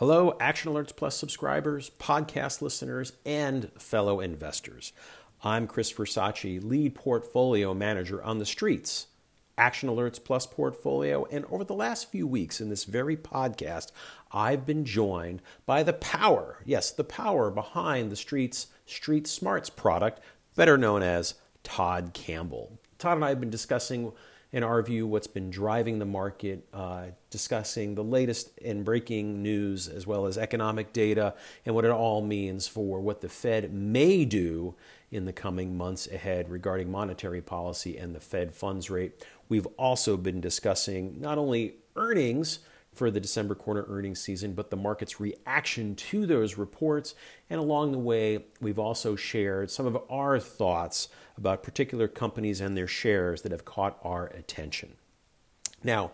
Hello, Action Alerts Plus subscribers, podcast listeners, and fellow investors. I'm Chris Versace, lead portfolio manager on the Street's, Action Alerts Plus portfolio. And over the last few weeks in this very podcast, I've been joined by the power, yes, the power behind the Street's Street Smarts product, better known as Todd Campbell. Todd and I have been discussing in our view, what's been driving the market, uh, discussing the latest and breaking news, as well as economic data and what it all means for what the Fed may do in the coming months ahead regarding monetary policy and the Fed funds rate. We've also been discussing not only earnings, for the December quarter earnings season, but the market's reaction to those reports. And along the way, we've also shared some of our thoughts about particular companies and their shares that have caught our attention. Now,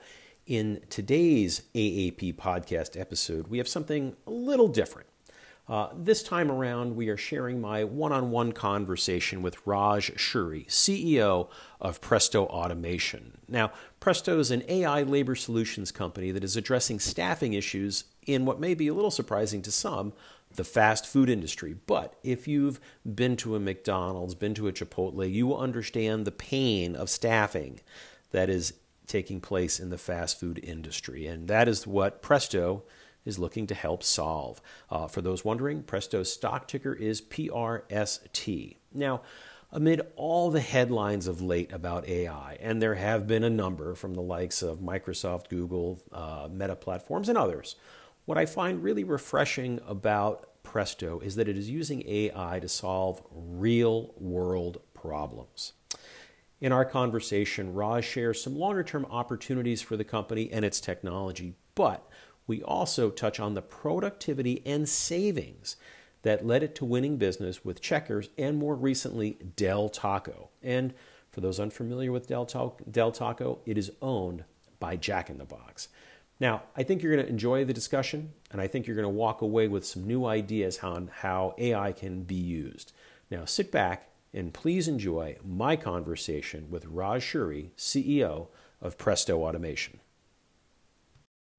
in today's AAP podcast episode, we have something a little different. Uh, this time around, we are sharing my one on one conversation with Raj Suri, CEO of Presto Automation. Now, Presto is an AI labor solutions company that is addressing staffing issues in what may be a little surprising to some the fast food industry. But if you've been to a McDonald's, been to a Chipotle, you will understand the pain of staffing that is taking place in the fast food industry. And that is what Presto is looking to help solve. Uh, for those wondering, Presto's stock ticker is PRST. Now, amid all the headlines of late about AI, and there have been a number from the likes of Microsoft, Google, uh, Meta platforms, and others, what I find really refreshing about Presto is that it is using AI to solve real world problems. In our conversation, Raj shares some longer term opportunities for the company and its technology, but we also touch on the productivity and savings that led it to winning business with Checkers and more recently Del Taco. And for those unfamiliar with Del, Del Taco, it is owned by Jack in the Box. Now, I think you're going to enjoy the discussion, and I think you're going to walk away with some new ideas on how AI can be used. Now, sit back and please enjoy my conversation with Raj Suri, CEO of Presto Automation.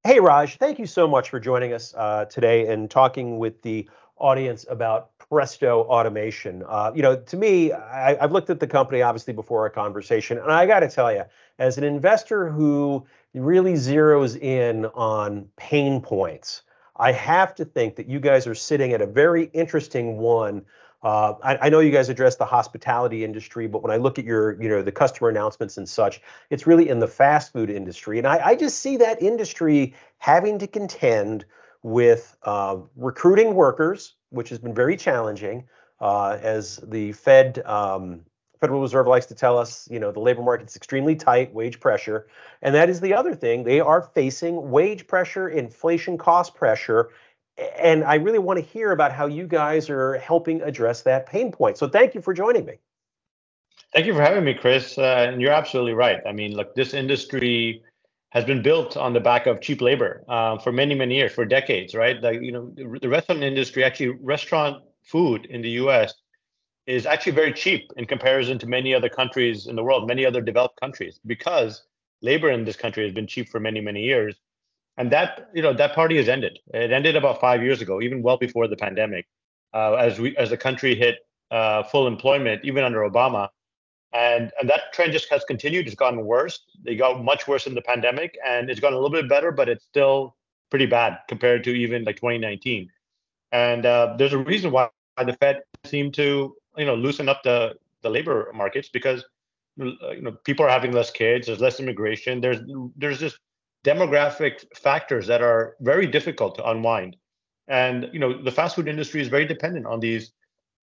Hey, Raj, thank you so much for joining us uh, today and talking with the audience about Presto Automation. Uh, you know, to me, I, have looked at the company obviously before our conversation, and I got to tell you, as an investor who really zeroes in on pain points, I have to think that you guys are sitting at a very interesting one uh, I, I, know you guys address the hospitality industry, but when I look at your, you know, the customer announcements and such, it's really in the fast food industry, and I, I just see that industry having to contend with uh, recruiting workers, which has been very challenging, uh, as the Fed. Um, Federal Reserve likes to tell us, you know, the labor market's extremely tight, wage pressure. And that is the other thing. They are facing wage pressure, inflation, cost pressure, and I really want to hear about how you guys are helping address that pain point. So thank you for joining me. Thank you for having me, Chris. Uh, and you're absolutely right. I mean, look, this industry has been built on the back of cheap labor uh, for many, many years, for decades, right? Like, you know, the restaurant industry, actually, restaurant food in the U.S. is actually very cheap in comparison to many other countries in the world, many other developed countries, because labor in this country has been cheap for many, many years and that you know that party has ended. It ended about five years ago, even well before the pandemic, uh, as we as the country hit uh, full employment, even under Obama, and and that trend just has continued. It's gotten worse. They got much worse in the pandemic, and it's gotten a little bit better, but it's still pretty bad compared to even like 2019. And uh, there's a reason why the Fed seemed to you know loosen up the the labor markets because you know people are having less kids. There's less immigration. There's there's just demographic factors that are very difficult to unwind. And you know, the fast food industry is very dependent on these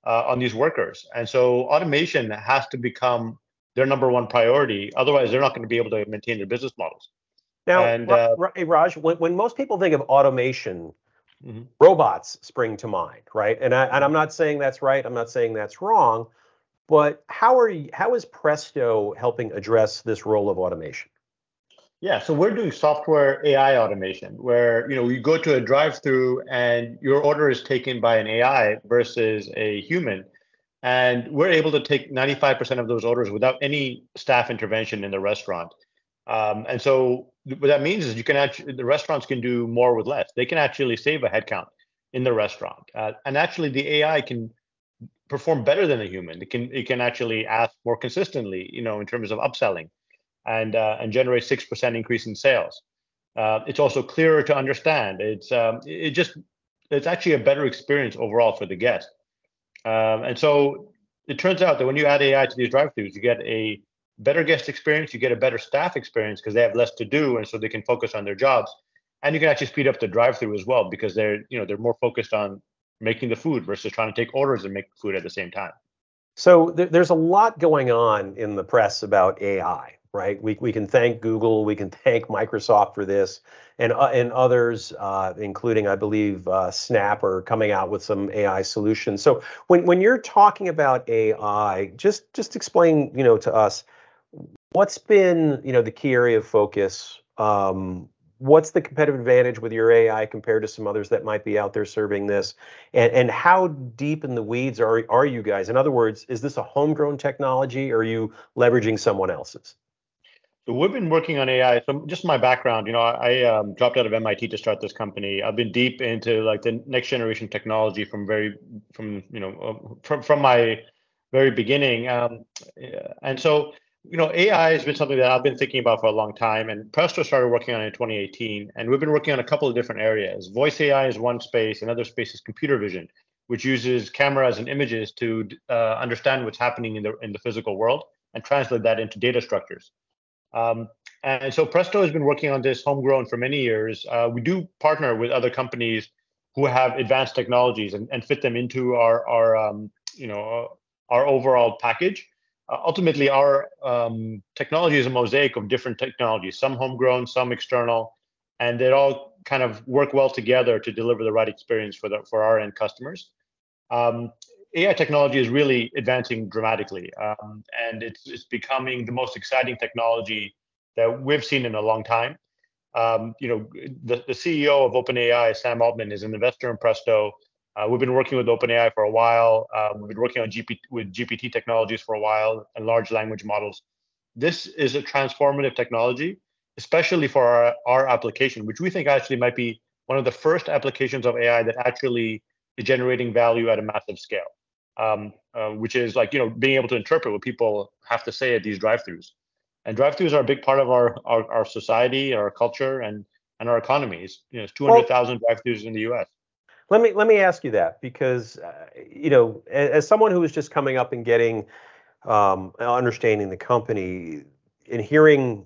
uh, on these workers, and so automation has to become their number one priority. Otherwise, they're not going to be able to maintain their business models. Now, and, uh, Raj, when, when most people think of automation, mm-hmm. robots spring to mind, right? And I, and I'm not saying that's right. I'm not saying that's wrong. But how are you, how is Presto helping address this role of automation? Yeah, so we're doing software AI automation where you know you go to a drive-through and your order is taken by an AI versus a human, and we're able to take 95% of those orders without any staff intervention in the restaurant. Um, and so what that means is you can actually the restaurants can do more with less. They can actually save a headcount in the restaurant, uh, and actually the AI can perform better than a human. It can it can actually ask more consistently, you know, in terms of upselling, and uh, and generate six percent increase in sales. Uh, it's also clearer to understand. It's um, it just it's actually a better experience overall for the guest. Um, and so it turns out that when you add AI to these drive-throughs, you get a better guest experience, you get a better staff experience because they have less to do, and so they can focus on their jobs. And you can actually speed up the drive-through as well because they're you know they're more focused on making the food versus trying to take orders and make food at the same time. So th- there's a lot going on in the press about AI, right? We, we can thank Google, we can thank Microsoft for this, and uh, and others, uh, including I believe uh, Snap, are coming out with some AI solutions. So when when you're talking about AI, just just explain, you know, to us what's been you know the key area of focus. Um, what's the competitive advantage with your AI compared to some others that might be out there serving this? And and how deep in the weeds are are you guys? In other words, is this a homegrown technology or are you leveraging someone else's? We've been working on AI. So just my background, you know, I um, dropped out of MIT to start this company. I've been deep into like the next generation technology from very from you know uh, from from my very beginning. Um, and so you know, AI has been something that I've been thinking about for a long time, and Presto started working on it in 2018. And we've been working on a couple of different areas. Voice AI is one space, another space is computer vision, which uses cameras and images to uh, understand what's happening in the in the physical world and translate that into data structures. Um, and so Presto has been working on this homegrown for many years. Uh, we do partner with other companies who have advanced technologies and, and fit them into our our um, you know our overall package uh, ultimately our um, technology is a mosaic of different technologies, some homegrown, some external, and they all kind of work well together to deliver the right experience for the for our end customers. Um, AI technology is really advancing dramatically, um, and it's it's becoming the most exciting technology that we've seen in a long time. Um, you know, the, the CEO of OpenAI, Sam Altman, is an investor in Presto. Uh, we've been working with OpenAI for a while. Uh, we've been working on GPT, with GPT technologies for a while and large language models. This is a transformative technology, especially for our, our application, which we think actually might be one of the first applications of AI that actually is generating value at a massive scale, um, uh, which is like you know being able to interpret what people have to say at these drive-throughs. And drive-throughs are a big part of our our, our society, our culture, and and our economies. You know, it's 200,000 drive-throughs in the U.S. Let me let me ask you that because uh, you know, as, as, someone who is just coming up and getting um, understanding the company and hearing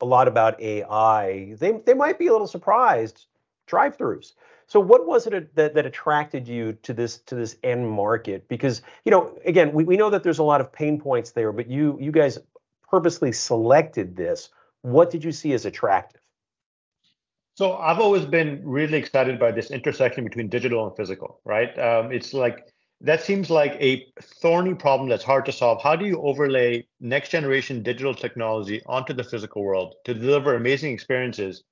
a lot about AI, they they might be a little surprised. Drive-throughs. So, what was it that, that attracted you to this to this end market? Because you know, again, we, we know that there's a lot of pain points there, but you you guys purposely selected this. What did you see as attractive? So I've always been really excited by this intersection between digital and physical, right? Um, it's like that seems like a thorny problem that's hard to solve. How do you overlay next generation digital technology onto the physical world to deliver amazing experiences,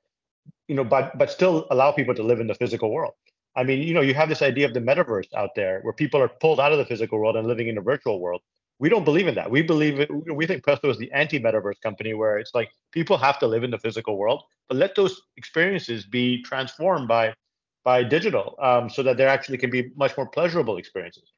you know, but but still allow people to live in the physical world? I mean, you know, you have this idea of the metaverse out there where people are pulled out of the physical world and living in a virtual world we don't believe in that. We believe it, we think Presto is the anti-metaverse company where it's like people have to live in the physical world, but let those experiences be transformed by by digital, um, so that there actually can be much more pleasurable experiences.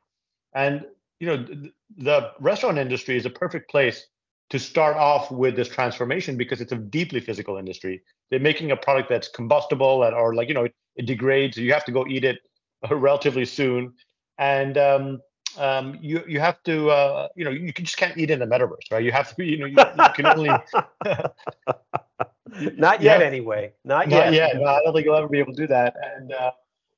And you know, the, the restaurant industry is a perfect place to start off with this transformation because it's a deeply physical industry. They're making a product that's combustible and or like you know it, it degrades. You have to go eat it relatively soon, and um, um, you you have to uh, you know you can, just can't eat in the metaverse, right? You have to you know you, you can only not yet anyway, not, not yet. yet. No, I don't think you'll ever be able to do that. And uh,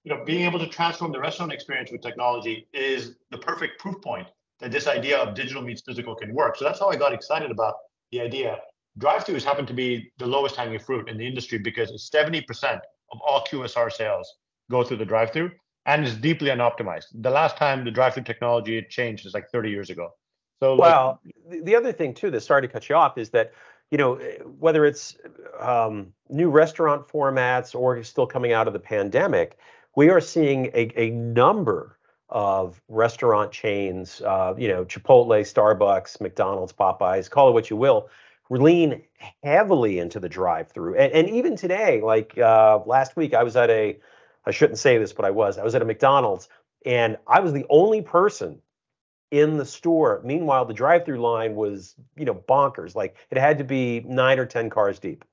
you know, being able to transform the restaurant experience with technology is the perfect proof point that this idea of digital meets physical can work. So that's how I got excited about the idea. Drive-throughs happen to be the lowest hanging fruit in the industry because 70% of all QSR sales go through the drive-through and it's deeply unoptimized. The last time the drive-through technology had changed is like 30 years ago. So well, like, the other thing too, that sorry to cut you off, is that you know whether it's um, new restaurant formats or still coming out of the pandemic, we are seeing a, a number of restaurant chains, uh, you know, Chipotle, Starbucks, McDonald's, Popeyes, call it what you will, lean heavily into the drive-through, and, and even today, like uh, last week, I was at a, I shouldn't say this, but I was, I was at a McDonald's, and I was the only person in the store. Meanwhile, the drive-through line was, you know, bonkers. Like it had to be nine or ten cars deep.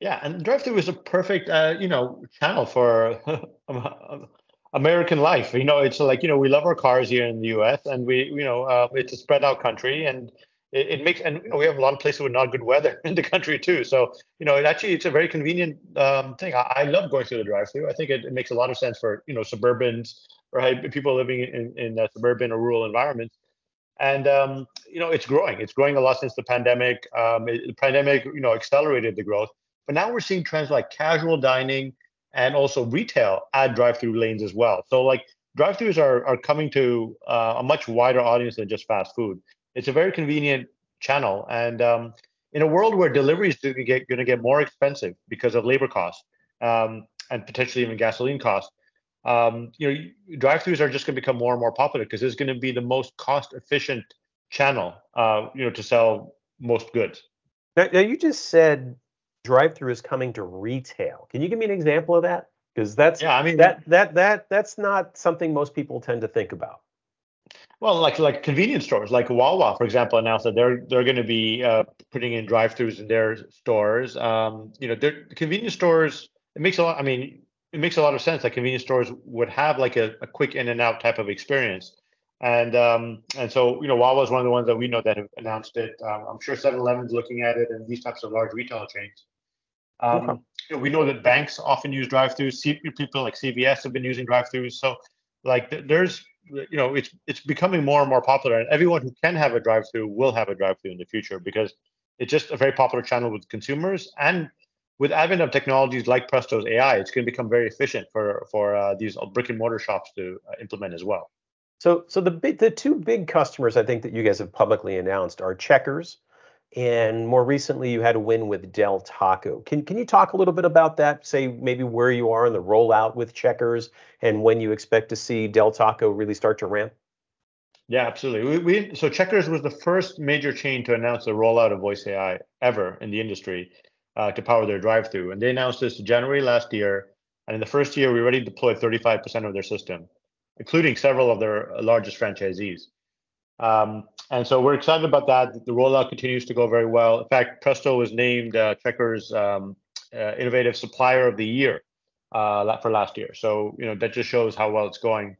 Yeah, and drive-through is a perfect, uh, you know, channel for American life. You know, it's like you know we love our cars here in the U.S. and we, you know, uh, it's a spread out country and it, it, makes and we have a lot of places with not good weather in the country too. So you know, it actually it's a very convenient um, thing. I, I, love going through the drive-through. I think it, it, makes a lot of sense for you know suburbans right? People living in in uh, suburban or rural environments, and um, you know it's growing. It's growing a lot since the pandemic. Um, it, the pandemic, you know, accelerated the growth. But now we're seeing trends like casual dining and also retail add drive-through lanes as well. So like drive-throughs are are coming to uh, a much wider audience than just fast food. It's a very convenient channel, and um, in a world where delivery is going to get going to get more expensive because of labor costs um, and potentially even gasoline costs, um, you know, drive-throughs are just going to become more and more popular because it's going to be the most cost-efficient channel, uh, you know, to sell most goods. Now, now, you just said drive-through is coming to retail. Can you give me an example of that? Because that's yeah, I mean that that that that's not something most people tend to think about. Well, like like convenience stores, like Wawa, for example, announced that they're they're going to be uh, putting in drive-throughs in their stores. Um, you know, convenience stores. It makes a lot. I mean, it makes a lot of sense that convenience stores would have like a, a quick in and out type of experience. And um, and so you know Wawa is one of the ones that we know that have announced it. Um, I'm sure 7-Eleven's looking at it, and these types of large retail chains. Um, okay. you know, we know that banks often use drive-throughs. People like CVS have been using drive-throughs. So like there's you know it's it's becoming more and more popular, and everyone who can have a drive-through will have a drive-through in the future because it's just a very popular channel with consumers and with advent of technologies like Presto's AI, it's going to become very efficient for for uh, these brick and mortar shops to uh, implement as well. So, so the big, the two big customers I think that you guys have publicly announced are Checkers, and more recently you had a win with Del Taco. Can can you talk a little bit about that? Say maybe where you are in the rollout with Checkers, and when you expect to see Del Taco really start to ramp. Yeah, absolutely. We, we so Checkers was the first major chain to announce the rollout of voice AI ever in the industry uh, to power their drive-through. And they announced this January last year. And in the first year, we already deployed 35% of their system, including several of their largest franchisees. Um, and so we're excited about that. The rollout continues to go very well. In fact, Presto was named uh, Checkers um, uh, Innovative Supplier of the Year uh, for last year. So you know that just shows how well it's going.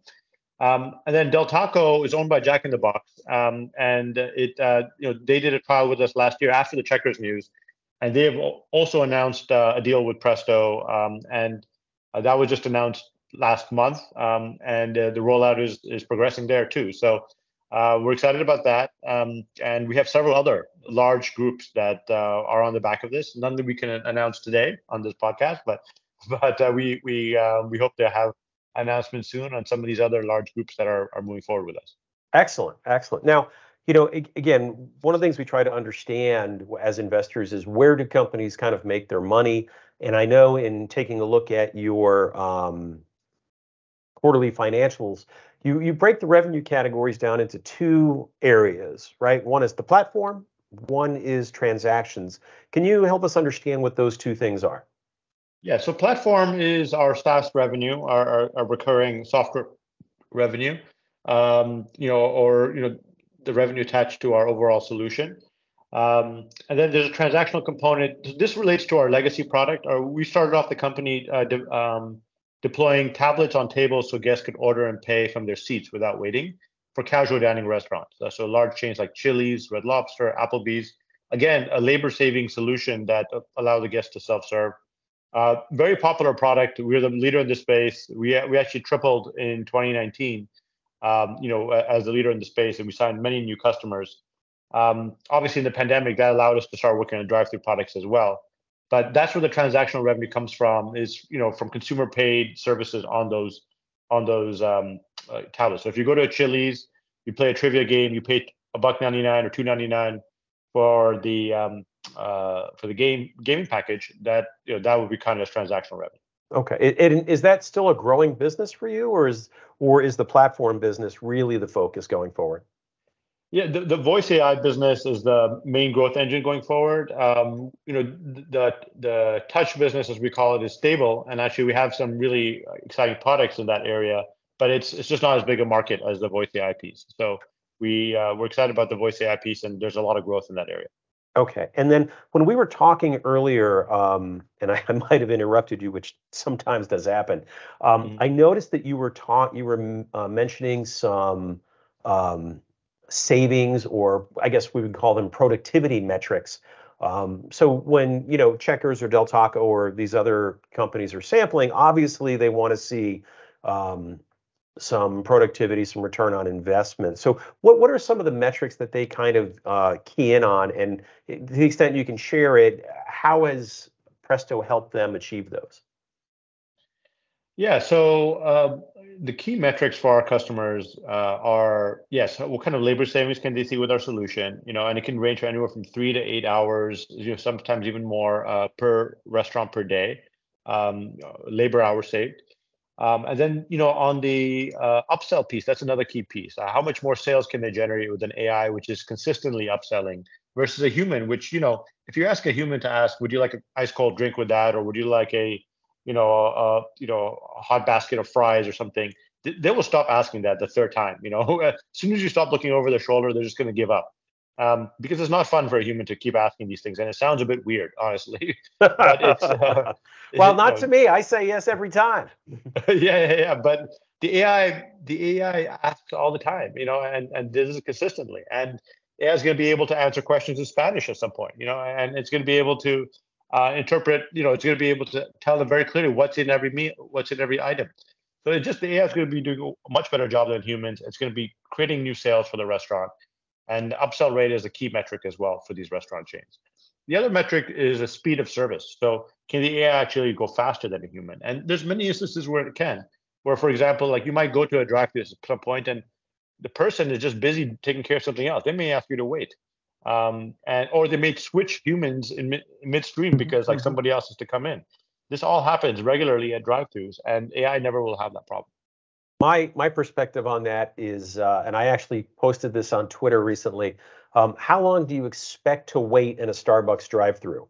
Um, and then Del Taco is owned by Jack in the Box, um, and it uh, you know they did a trial with us last year after the Checkers news, and they have also announced uh, a deal with Presto, um, and uh, that was just announced last month, um, and uh, the rollout is is progressing there too. So uh, we're excited about that, um, and we have several other large groups that uh, are on the back of this. None that we can announce today on this podcast, but but uh, we we we hope to have announcements soon on some of these other large groups that are are moving forward with us. Excellent, excellent. Now you know, again, one of the things we try to understand as investors is where do companies kind of make their money? And I know in taking a look at your um, quarterly financials, you you break the revenue categories down into two areas, right? One is the platform, one is transactions. Can you help us understand what those two things are? Yeah, so platform is our SaaS revenue, our, our, our recurring software revenue. Um, you know, or you know, the revenue attached to our overall solution. Um, and then there's a transactional component. This relates to our legacy product. Or we started off the company uh, de- um, deploying tablets on tables so guests could order and pay from their seats without waiting for casual dining restaurants. Uh, so large chains like Chili's, Red Lobster, Applebee's. Again, a labor-saving solution that allows the guests to self-serve. Uh, very popular product. We're the leader in this space. We we actually tripled in 2019 um, you know, as a leader in the space, and we signed many new customers. Um, obviously, in the pandemic, that allowed us to start working on drive-through products as well. But that's where the transactional revenue comes from, is you know, from consumer paid services on those on those um, uh, tablets. So if you go to a Chili's, you play a trivia game, you pay a buck ninety nine or two ninety nine for the um, uh, for the game gaming package. That you know that would be kind of transactional revenue. Okay, it, it, is that still a growing business for you, or is or is the platform business really the focus going forward? Yeah, the, the voice AI business is the main growth engine going forward. Um, you know, the the touch business, as we call it, is stable, and actually we have some really exciting products in that area. But it's it's just not as big a market as the voice AI piece. So we uh, we're excited about the voice AI piece, and there's a lot of growth in that area. Okay. And then when we were talking earlier, um, and I, I, might have interrupted you, which sometimes does happen. Um, mm-hmm. I noticed that you were taught you were uh, mentioning some um, savings, or I guess we would call them productivity metrics. Um, so when you know Checkers or Del Taco or these other companies are sampling, obviously they want to see um, some productivity, some return on investment. So what what are some of the metrics that they kind of uh, key in on, and to the extent you can share it, how has Presto helped them achieve those? Yeah, so uh, the key metrics for our customers uh, are yes, what kind of labor savings can they see with our solution? You know, and it can range anywhere from three to eight hours, you know, sometimes even more uh, per restaurant per day, um, labor hours saved. Um, and then, you know, on the uh, upsell piece, that's another key piece. Uh, how much more sales can they generate with an AI, which is consistently upselling, versus a human, which you know, if you ask a human to ask, would you like an ice cold drink with that, or would you like a you know, a, you know, a hot basket of fries or something, they will stop asking that the third time. You know, as soon as you stop looking over their shoulder, they're just going to give up. Um, because it's not fun for a human to keep asking these things, and it sounds a bit weird, honestly. but it's, uh, well, not know, to me. I say yes every time. yeah, yeah, yeah. But the AI, the AI asks all the time, you know, and and this is consistently, and AI is going to be able to answer questions in Spanish at some point, you know, and it's going to be able to uh, interpret, you know, it's going to be able to tell them very clearly what's in every meal, what's in every item. So it just the AI is going to be doing a much better job than humans. It's going to be creating new sales for the restaurant, and upsell rate is a key metric as well for these restaurant chains. The other metric is the speed of service. So can the AI actually go faster than a human? And there's many instances where it can. Where, for example, like you might go to a drive-thru at some point, and the person is just busy taking care of something else. They may ask you to wait um, and or they may switch humans in mid, midstream mm-hmm, because like mm-hmm. somebody else has to come in. This all happens regularly at drive-throughs, and AI never will have that problem. My my perspective on that is, uh, and I actually posted this on Twitter recently. Um, how long do you expect to wait in a Starbucks drive-through?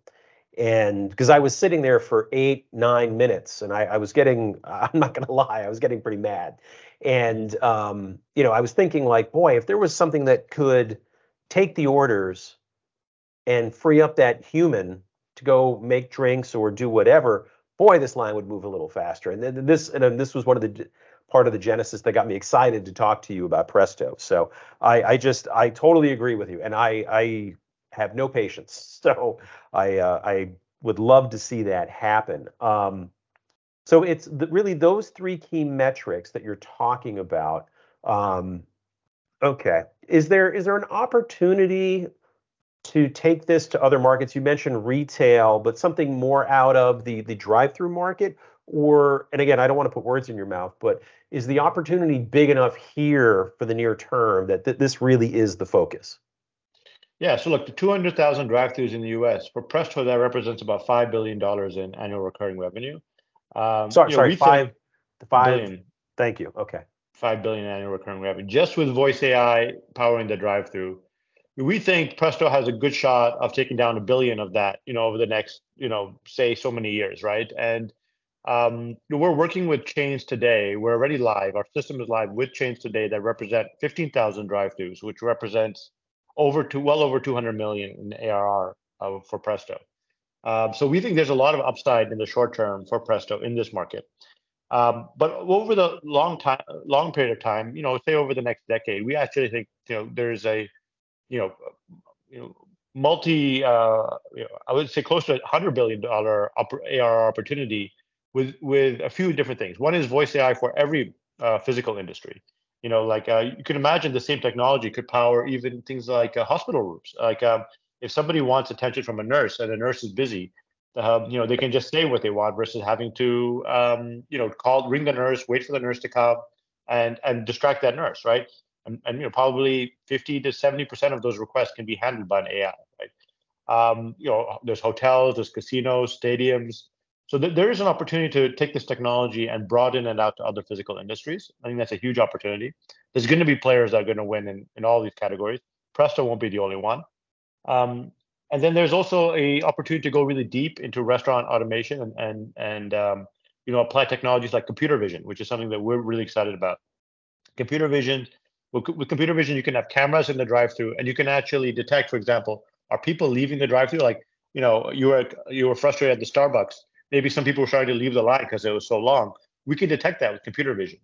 And because I was sitting there for eight, nine minutes, and I, I was getting, I'm not going to lie, I was getting pretty mad. And, um, you know, I was thinking, like, boy, if there was something that could take the orders and free up that human to go make drinks or do whatever, boy, this line would move a little faster. And this and this was one of the part of the genesis that got me excited to talk to you about Presto. So I, I just I totally agree with you, and I I have no patience. So I uh, I would love to see that happen. Um, so it's the, really those three key metrics that you're talking about. Um, Okay. Is there is there an opportunity to take this to other markets? You mentioned retail, but something more out of the the drive-through market or and again, I don't want to put words in your mouth, but is the opportunity big enough here for the near term that th- this really is the focus? Yeah, so look, the 200,000 drive-throughs in the U.S. for Presto, that represents about five billion dollars in annual recurring revenue. Um, sorry, sorry, know, five, five billion. Thank you. Okay. 5 billion annual recurring revenue just with voice AI powering the drive through. We think Presto has a good shot of taking down a billion of that, you know, over the next, you know, say so many years, right? And um, we're working with chains today. We're already live. Our system is live with chains today that represent 15,000 drive-throughs, which represents over to well over 200 million in ARR uh, for Presto. Um, so we think there's a lot of upside in the short term for Presto in this market. Um, but over the long time, long period of time, you know, say over the next decade, we actually think you know there's a, you know, you know, multi, uh, you know, I would say close to a hundred billion dollar ARR opportunity with with a few different things. One is voice AI for every uh, physical industry. You know, like uh, you can imagine the same technology could power even things like uh, hospital rooms. Like um, if somebody wants attention from a nurse and a nurse is busy, um, you know, they can just say what they want versus having to, um, you know, call, ring the nurse, wait for the nurse to come, and and distract that nurse, right? And, and you know, probably 50 to 70 percent of those requests can be handled by an AI, right? Um, you know, there's hotels, there's casinos, stadiums. So th- there is an opportunity to take this technology and broaden it out to other physical industries. I think that's a huge opportunity. There's going to be players that are going to win in, in all these categories. Presto won't be the only one. Um, and then there's also a opportunity to go really deep into restaurant automation and and, and um, you know apply technologies like computer vision, which is something that we're really excited about. Computer vision, with, with computer vision, you can have cameras in the drive-through, and you can actually detect, for example, are people leaving the drive-through? Like you know, you were you were frustrated at the Starbucks. Maybe some people were starting to leave the line because it was so long. We can detect that with computer vision,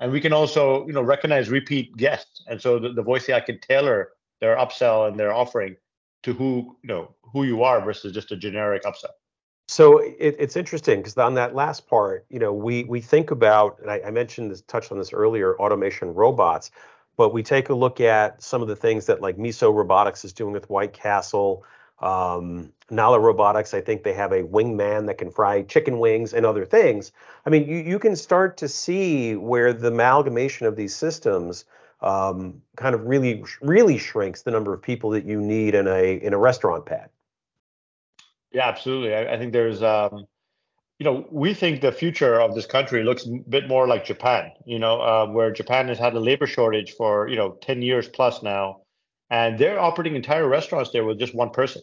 and we can also you know recognize repeat guests, and so the, the voice AI can tailor their upsell and their offering to who you know who you are versus just a generic upsell. So it, it's interesting because on that last part, you know, we we think about, and I, I, mentioned this, touched on this earlier, automation robots, but we take a look at some of the things that like Miso Robotics is doing with White Castle, um, Nala Robotics. I think they have a wingman that can fry chicken wings and other things. I mean, you you can start to see where the amalgamation of these systems um, kind of really really shrinks the number of people that you need in a in a restaurant pad. Yeah, absolutely. I, I think there's um, you know we think the future of this country looks a bit more like Japan. You know, uh, where Japan has had a labor shortage for you know ten years plus now, and they're operating entire restaurants there with just one person.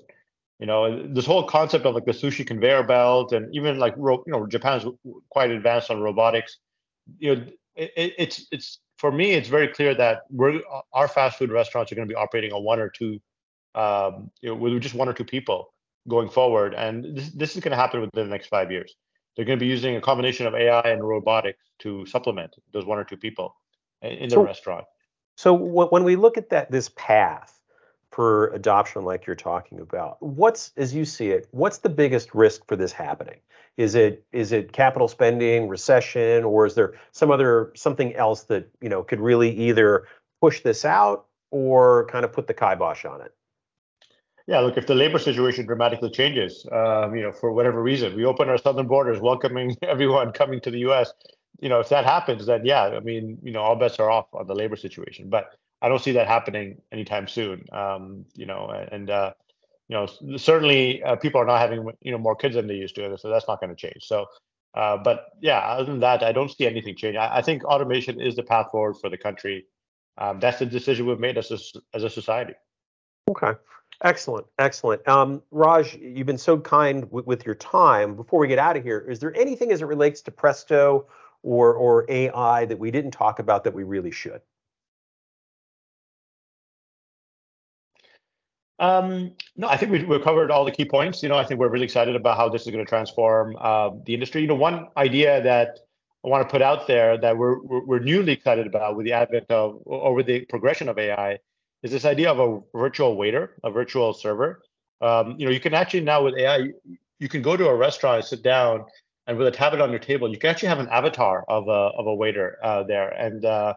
You know, this whole concept of like the sushi conveyor belt, and even like you know, Japan's quite advanced on robotics. You know, it, it's it's for me, it's very clear that we're our fast food restaurants are going to be operating on one or two, um, you know, with just one or two people going forward, and this this is going to happen within the next five years. They're going to be using a combination of AI and robotics to supplement those one or two people in the so, restaurant. So when we look at that this path for adoption, like you're talking about, what's as you see it, what's the biggest risk for this happening? Is it is it capital spending, recession, or is there some other something else that you know could really either push this out or kind of put the kibosh on it? Yeah, look, if the labor situation dramatically changes, um, you know, for whatever reason, we open our southern borders, welcoming everyone coming to the U.S. You know, if that happens, then yeah, I mean, you know, all bets are off on the labor situation. But I don't see that happening anytime soon. Um, you know, and uh, you know, certainly uh, people are not having you know more kids than they used to, so that's not going to change. So, uh, but yeah, other than that, I don't see anything change. I, I think automation is the path forward for the country. Um, that's the decision we've made as a, as a society. Okay. Excellent, excellent. Um, Raj, you've been so kind w- with your time. Before we get out of here, is there anything as it relates to Presto or or AI that we didn't talk about that we really should? Um, no, I think we, we've covered all the key points. You know, I think we're really excited about how this is going to transform uh, the industry. You know, one idea that I want to put out there that we're, we're, we're newly excited about with the advent of or with the progression of AI is this idea of a virtual waiter, a virtual server. Um, you know, you can actually now with AI, you can go to a restaurant, and sit down, and with a tablet on your table, you can actually have an avatar of a of a waiter uh, there, and uh,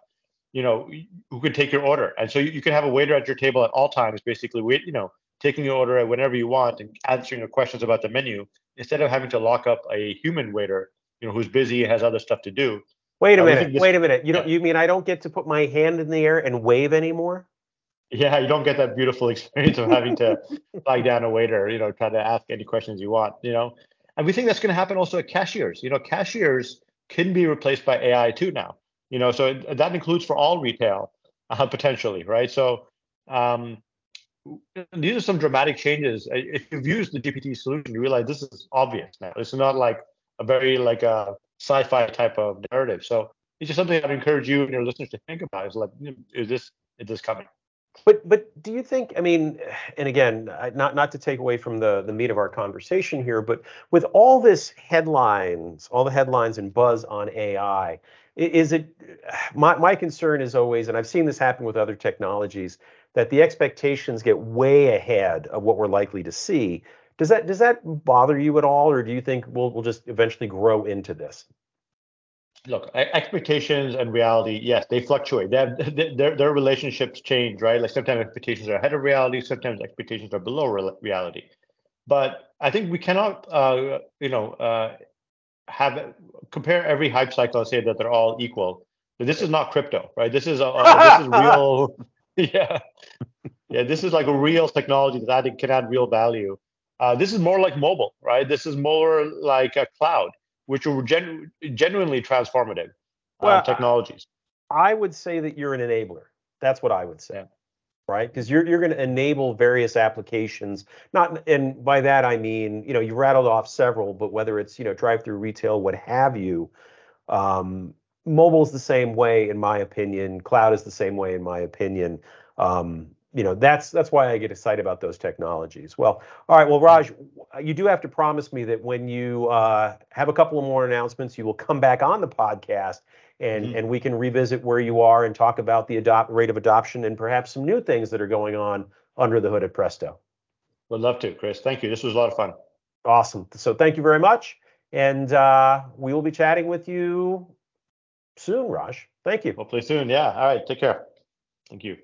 you know, who could take your order. And so you, you can have a waiter at your table at all times, basically, wait, you know, taking your order at whenever you want and answering your questions about the menu instead of having to lock up a human waiter, you know, who's busy and has other stuff to do. Wait a uh, minute. This, wait a minute. You don't. You mean I don't get to put my hand in the air and wave anymore? Yeah, you don't get that beautiful experience of having to flag down a waiter. You know, try to ask any questions you want. You know, and we think that's going to happen also at cashiers. You know, cashiers can be replaced by AI too now. You know, so that includes for all retail uh, potentially, right? So um, these are some dramatic changes. If you've used the GPT solution, you realize this is obvious now. It's not like a very like a sci-fi type of narrative. So it's just something I'd encourage you and your listeners to think about. Is like, is this is this coming? But but do you think? I mean, and again, not not to take away from the the meat of our conversation here, but with all this headlines, all the headlines and buzz on AI, is it my, my concern is always and i've seen this happen with other technologies that the expectations get way ahead of what we're likely to see. Does that does that bother you at all or do you think we'll, we'll just eventually grow into this? Look expectations and reality yes they fluctuate. They have, their, their relationships change right? Like sometimes expectations are ahead of reality sometimes expectations are below reality. But i think we cannot uh, you know uh, have compare every hype cycle and say that they're all equal. But this is not crypto, right? This is a, a this is real. yeah, yeah. This is like a real technology that can add real value. Uh, this is more like mobile, right? This is more like a cloud, which are genu- genuinely transformative uh, well, technologies. I would say that you're an enabler. That's what I would say. Right? Because you're you're going to enable various applications. Not and by that I mean, you know, you rattled off several, but whether it's you know drive-through retail, what have you, um, mobile is the same way in my opinion. Cloud is the same way in my opinion. Um, you know that's that's why I get excited about those technologies. Well, all right. Well, Raj, you do have to promise me that when you uh, have a couple of more announcements, you will come back on the podcast and mm-hmm. and we can revisit where you are and talk about the adopt rate of adoption and perhaps some new things that are going on under the hood at Presto. Would love to, Chris. Thank you. This was a lot of fun. Awesome. So thank you very much, and uh, we will be chatting with you soon, Raj. Thank you. Hopefully soon. Yeah. All right. Take care. Thank you.